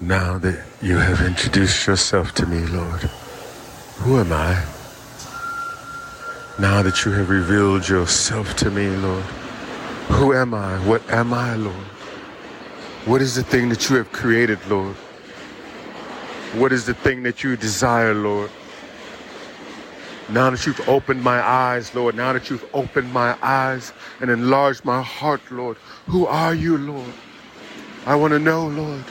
Now that you have introduced yourself to me, Lord, who am I? Now that you have revealed yourself to me, Lord, who am I? What am I, Lord? What is the thing that you have created, Lord? What is the thing that you desire, Lord? Now that you've opened my eyes, Lord, now that you've opened my eyes and enlarged my heart, Lord, who are you, Lord? I want to know, Lord.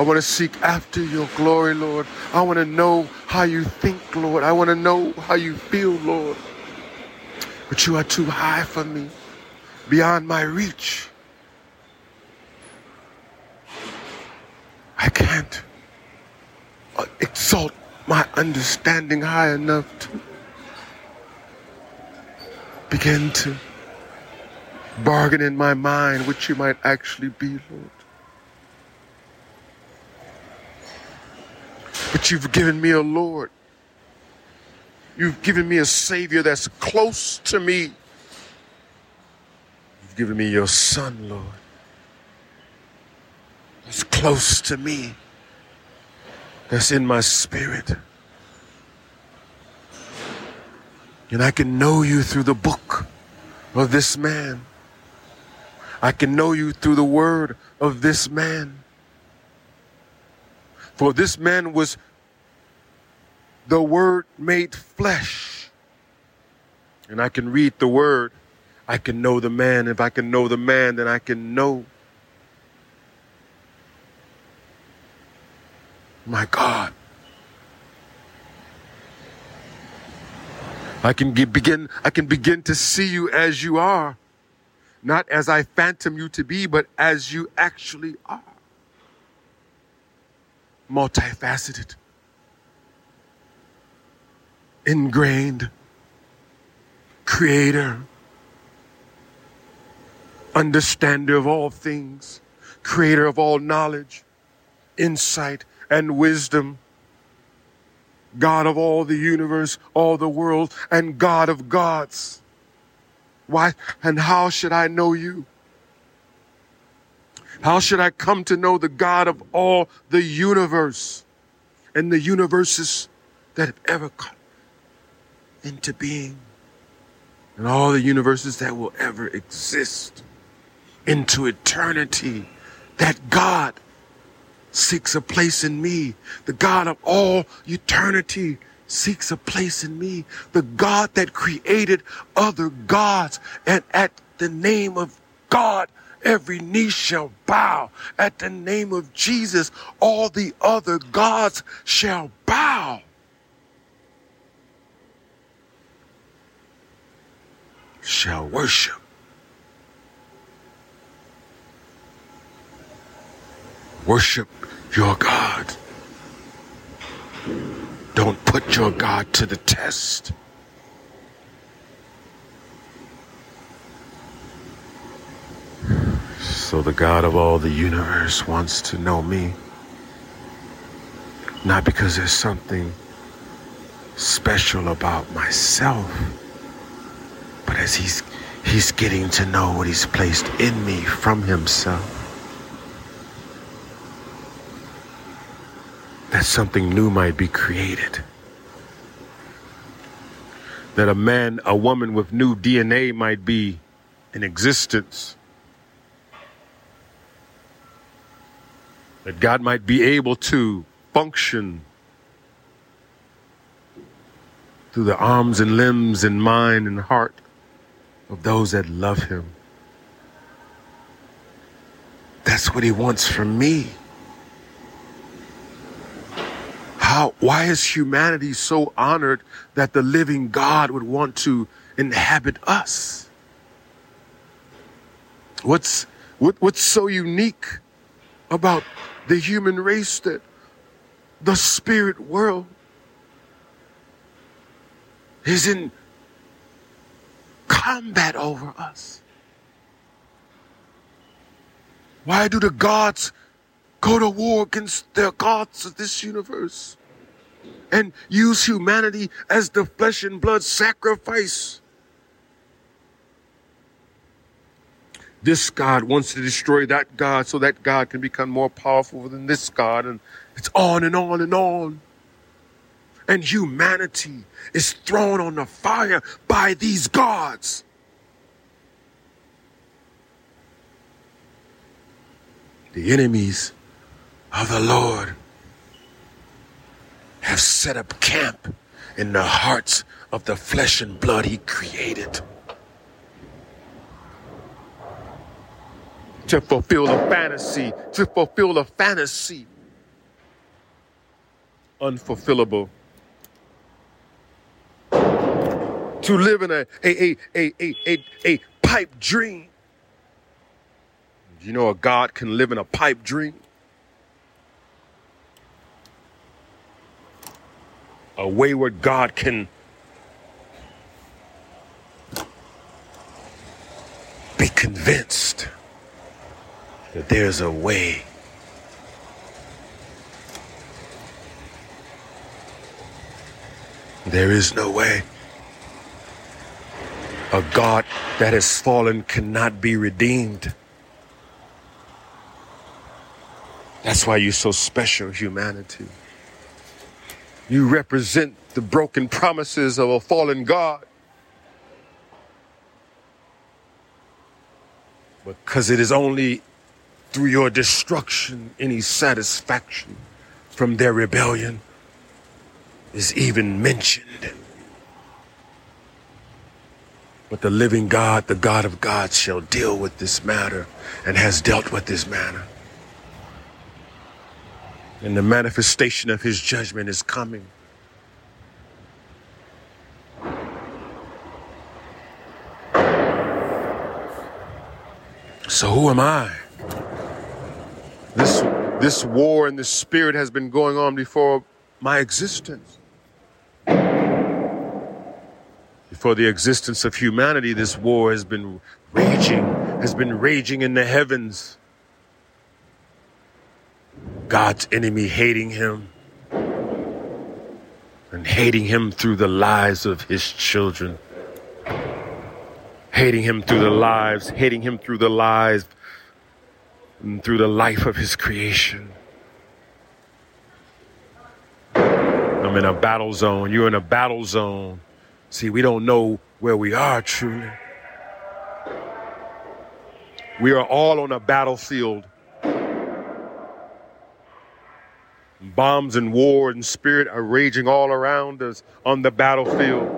I want to seek after your glory, Lord. I want to know how you think, Lord. I want to know how you feel, Lord. But you are too high for me, beyond my reach. I can't uh, exalt my understanding high enough to begin to bargain in my mind what you might actually be, Lord. But you've given me a Lord. You've given me a Savior that's close to me. You've given me your Son, Lord. That's close to me. That's in my spirit. And I can know you through the book of this man. I can know you through the word of this man. For this man was the word made flesh. And I can read the word. I can know the man. If I can know the man, then I can know my God. I can begin, I can begin to see you as you are, not as I phantom you to be, but as you actually are multifaceted, ingrained, creator, understander of all things, creator of all knowledge, insight, and wisdom. God of all the universe, all the world, and God of gods. Why and how should I know you? How should I come to know the God of all the universe and the universes that have ever come into being and all the universes that will ever exist into eternity? That God seeks a place in me. The God of all eternity seeks a place in me. The God that created other gods and at the name of God Every knee shall bow at the name of Jesus. All the other gods shall bow. Shall worship. Worship your God. Don't put your God to the test. So the God of all the universe wants to know me. Not because there's something special about myself, but as he's he's getting to know what he's placed in me from himself. That something new might be created. That a man, a woman with new DNA might be in existence that God might be able to function through the arms and limbs and mind and heart of those that love Him. That's what He wants from me. How, why is humanity so honored that the living God would want to inhabit us? What's, what, what's so unique about the human race that the spirit world is in combat over us. Why do the gods go to war against their gods of this universe and use humanity as the flesh and blood sacrifice this God wants to destroy that God so that God can become more powerful than this God. And it's on and on and on. And humanity is thrown on the fire by these gods. The enemies of the Lord have set up camp in the hearts of the flesh and blood he created. To fulfill a fantasy, to fulfill a fantasy unfulfillable. To live in a, a, a, a, a, a, pipe dream. You know, a God can live in a pipe dream. A wayward God can be convinced that there's a way. There is no way. A God that has fallen cannot be redeemed. That's why you're so special, humanity. You represent the broken promises of a fallen God. Because it is only through your destruction any satisfaction from their rebellion is even mentioned. But the living God, the God of God, shall deal with this matter and has dealt with this matter. And the manifestation of his judgment is coming. So who am I? This this war in this spirit has been going on before my existence. Before the existence of humanity, this war has been raging, has been raging in the heavens. God's enemy hating him and hating him through the lives of his children. Hating him through the lives, hating him through the lives and through the life of his creation. I'm in a battle zone. You're in a battle zone. See, we don't know where we are truly. We are all on a battlefield. Bombs and war and spirit are raging all around us on the battlefield.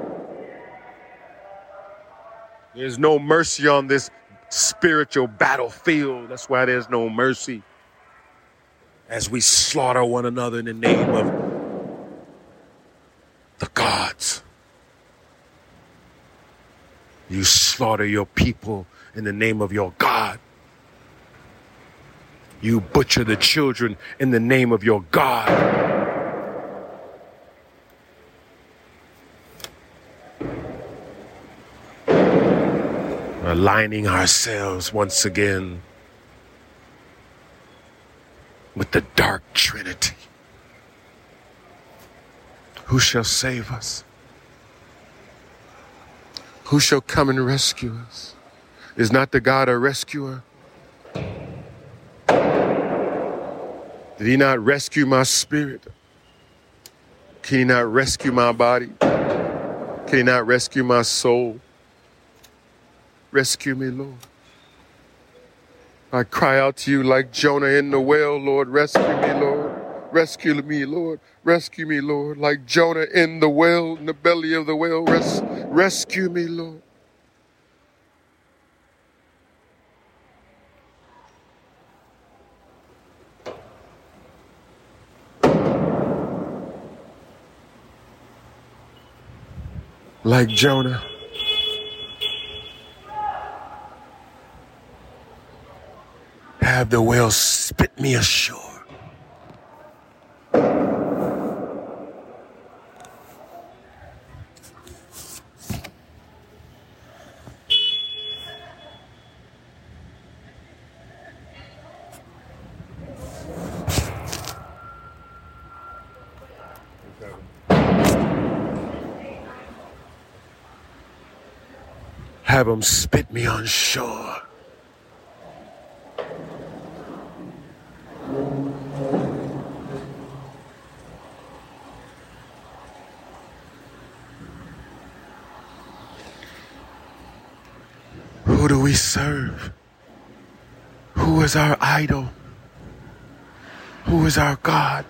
There's no mercy on this spiritual battlefield. That's why there's no mercy as we slaughter one another in the name of the gods. You slaughter your people in the name of your God. You butcher the children in the name of your God. Aligning ourselves once again with the dark trinity. Who shall save us? Who shall come and rescue us? Is not the God a rescuer? Did he not rescue my spirit? Can he not rescue my body? Can he not rescue my soul? Rescue me, Lord. I cry out to you like Jonah in the well, Lord. Rescue me, Lord. Rescue me, Lord. Rescue me, Lord. Like Jonah in the well, in the belly of the whale. Res- rescue me, Lord. like Jonah. Have the whale spit me ashore. Have them spit me on shore. Do we serve? Who is our idol? Who is our God?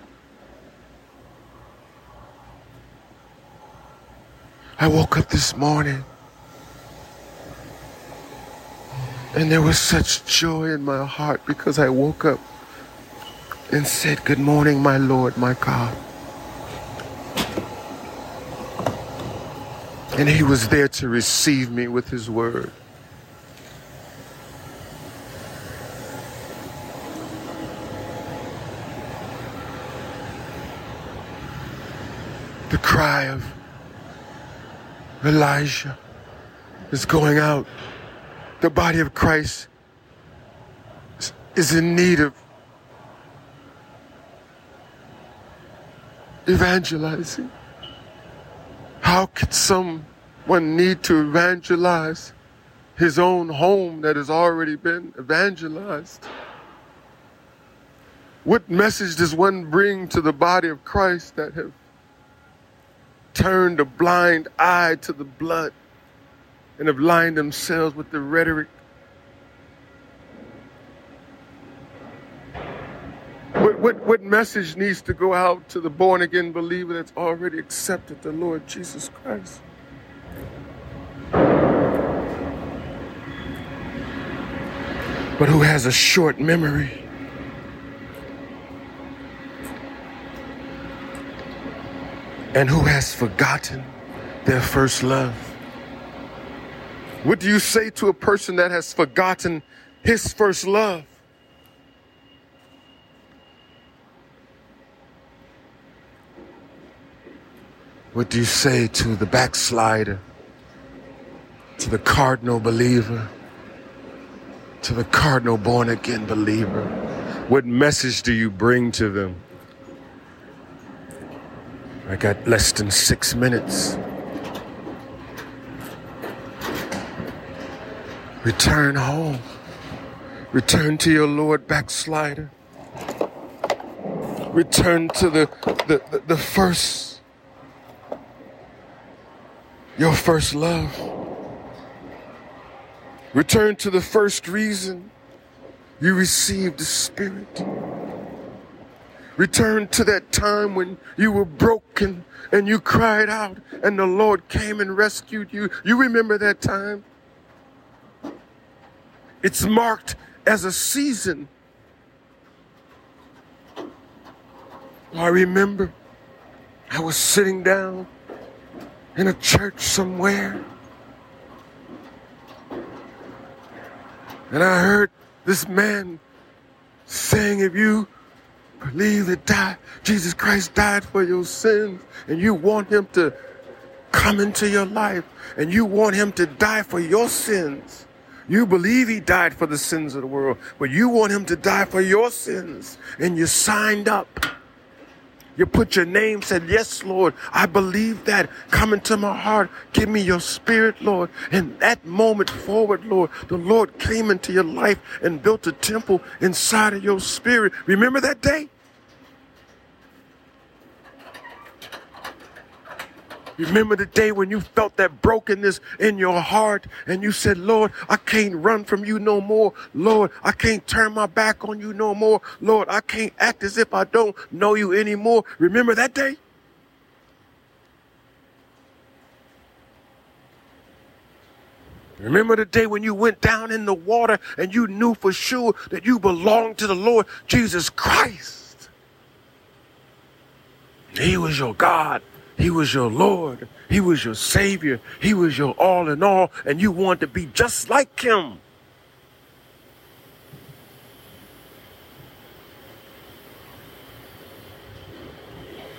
I woke up this morning and there was such joy in my heart because I woke up and said, Good morning, my Lord, my God. And he was there to receive me with his word. The cry of Elijah is going out. The body of Christ is in need of evangelizing. How could someone need to evangelize his own home that has already been evangelized? What message does one bring to the body of Christ that have turned a blind eye to the blood and have lined themselves with the rhetoric What, what, what message needs to go out to the born again believer that's already accepted the Lord Jesus Christ? But who has a short memory? And who has forgotten their first love? What do you say to a person that has forgotten his first love? What do you say to the backslider, to the cardinal believer, to the cardinal born again believer? What message do you bring to them? I got less than six minutes. Return home. Return to your Lord, backslider. Return to the, the, the, the first your first love. Return to the first reason you received the Spirit. Return to that time when you were broken and you cried out and the Lord came and rescued you. You remember that time? It's marked as a season. I remember I was sitting down in a church somewhere. And I heard this man saying, if you believe that die, Jesus Christ died for your sins and you want him to come into your life and you want him to die for your sins, you believe he died for the sins of the world, but you want him to die for your sins and you signed up. You put your name, said, Yes, Lord, I believe that. Come into my heart. Give me your spirit, Lord. And that moment forward, Lord, the Lord came into your life and built a temple inside of your spirit. Remember that day? Remember the day when you felt that brokenness in your heart and you said, Lord, I can't run from you no more. Lord, I can't turn my back on you no more. Lord, I can't act as if I don't know you anymore. Remember that day? Remember the day when you went down in the water and you knew for sure that you belonged to the Lord Jesus Christ? He was your God. He was your Lord. He was your Savior. He was your all in all. And you want to be just like Him.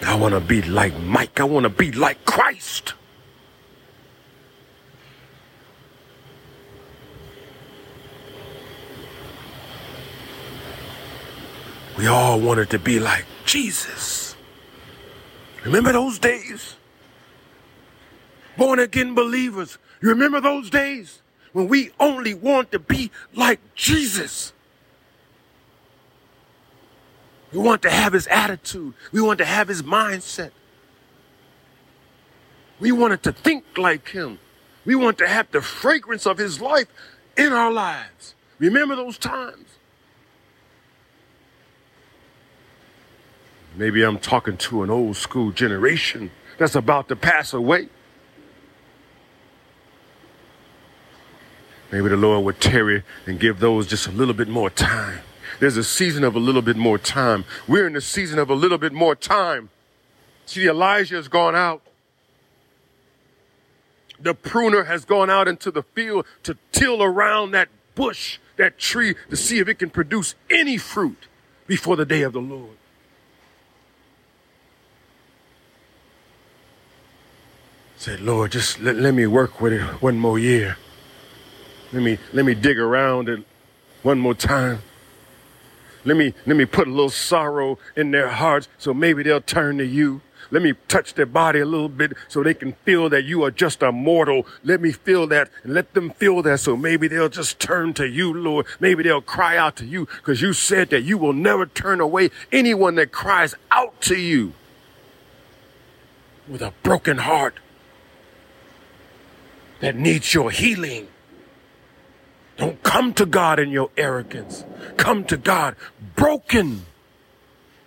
I want to be like Mike. I want to be like Christ. We all wanted to be like Jesus. Remember those days? Born again believers, you remember those days when we only want to be like Jesus? We want to have his attitude. We want to have his mindset. We wanted to think like him. We want to have the fragrance of his life in our lives. Remember those times? Maybe I'm talking to an old school generation that's about to pass away. Maybe the Lord would tarry and give those just a little bit more time. There's a season of a little bit more time. We're in the season of a little bit more time. See, Elijah has gone out. The pruner has gone out into the field to till around that bush, that tree, to see if it can produce any fruit before the day of the Lord. Said, Lord, just let, let me work with it one more year. Let me let me dig around it one more time. Let me let me put a little sorrow in their hearts so maybe they'll turn to you. Let me touch their body a little bit so they can feel that you are just a mortal. Let me feel that and let them feel that so maybe they'll just turn to you, Lord. Maybe they'll cry out to you because you said that you will never turn away anyone that cries out to you with a broken heart that needs your healing. Don't come to God in your arrogance. Come to God broken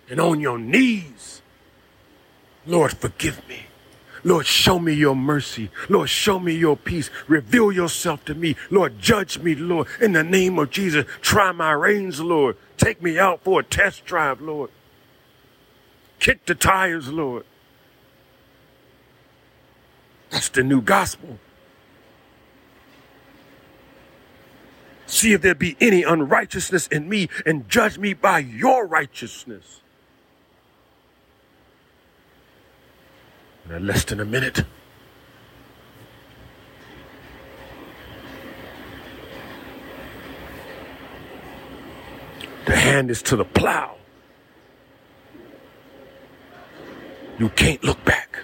and on your knees. Lord, forgive me. Lord, show me your mercy. Lord, show me your peace. Reveal yourself to me. Lord, judge me, Lord. In the name of Jesus, try my reins, Lord. Take me out for a test drive, Lord. Kick the tires, Lord. That's the new gospel. See if there be any unrighteousness in me and judge me by your righteousness. In less than a minute. The hand is to the plow. You can't look back.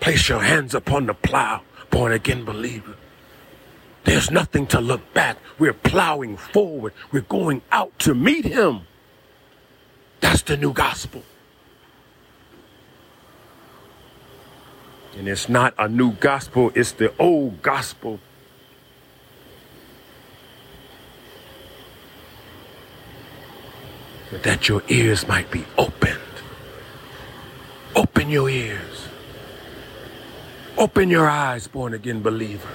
Place your hands upon the plow, born again believer. There's nothing to look back. We're plowing forward. We're going out to meet him. That's the new gospel. And it's not a new gospel, it's the old gospel. But that your ears might be opened. Open your ears. Open your eyes, born again believer.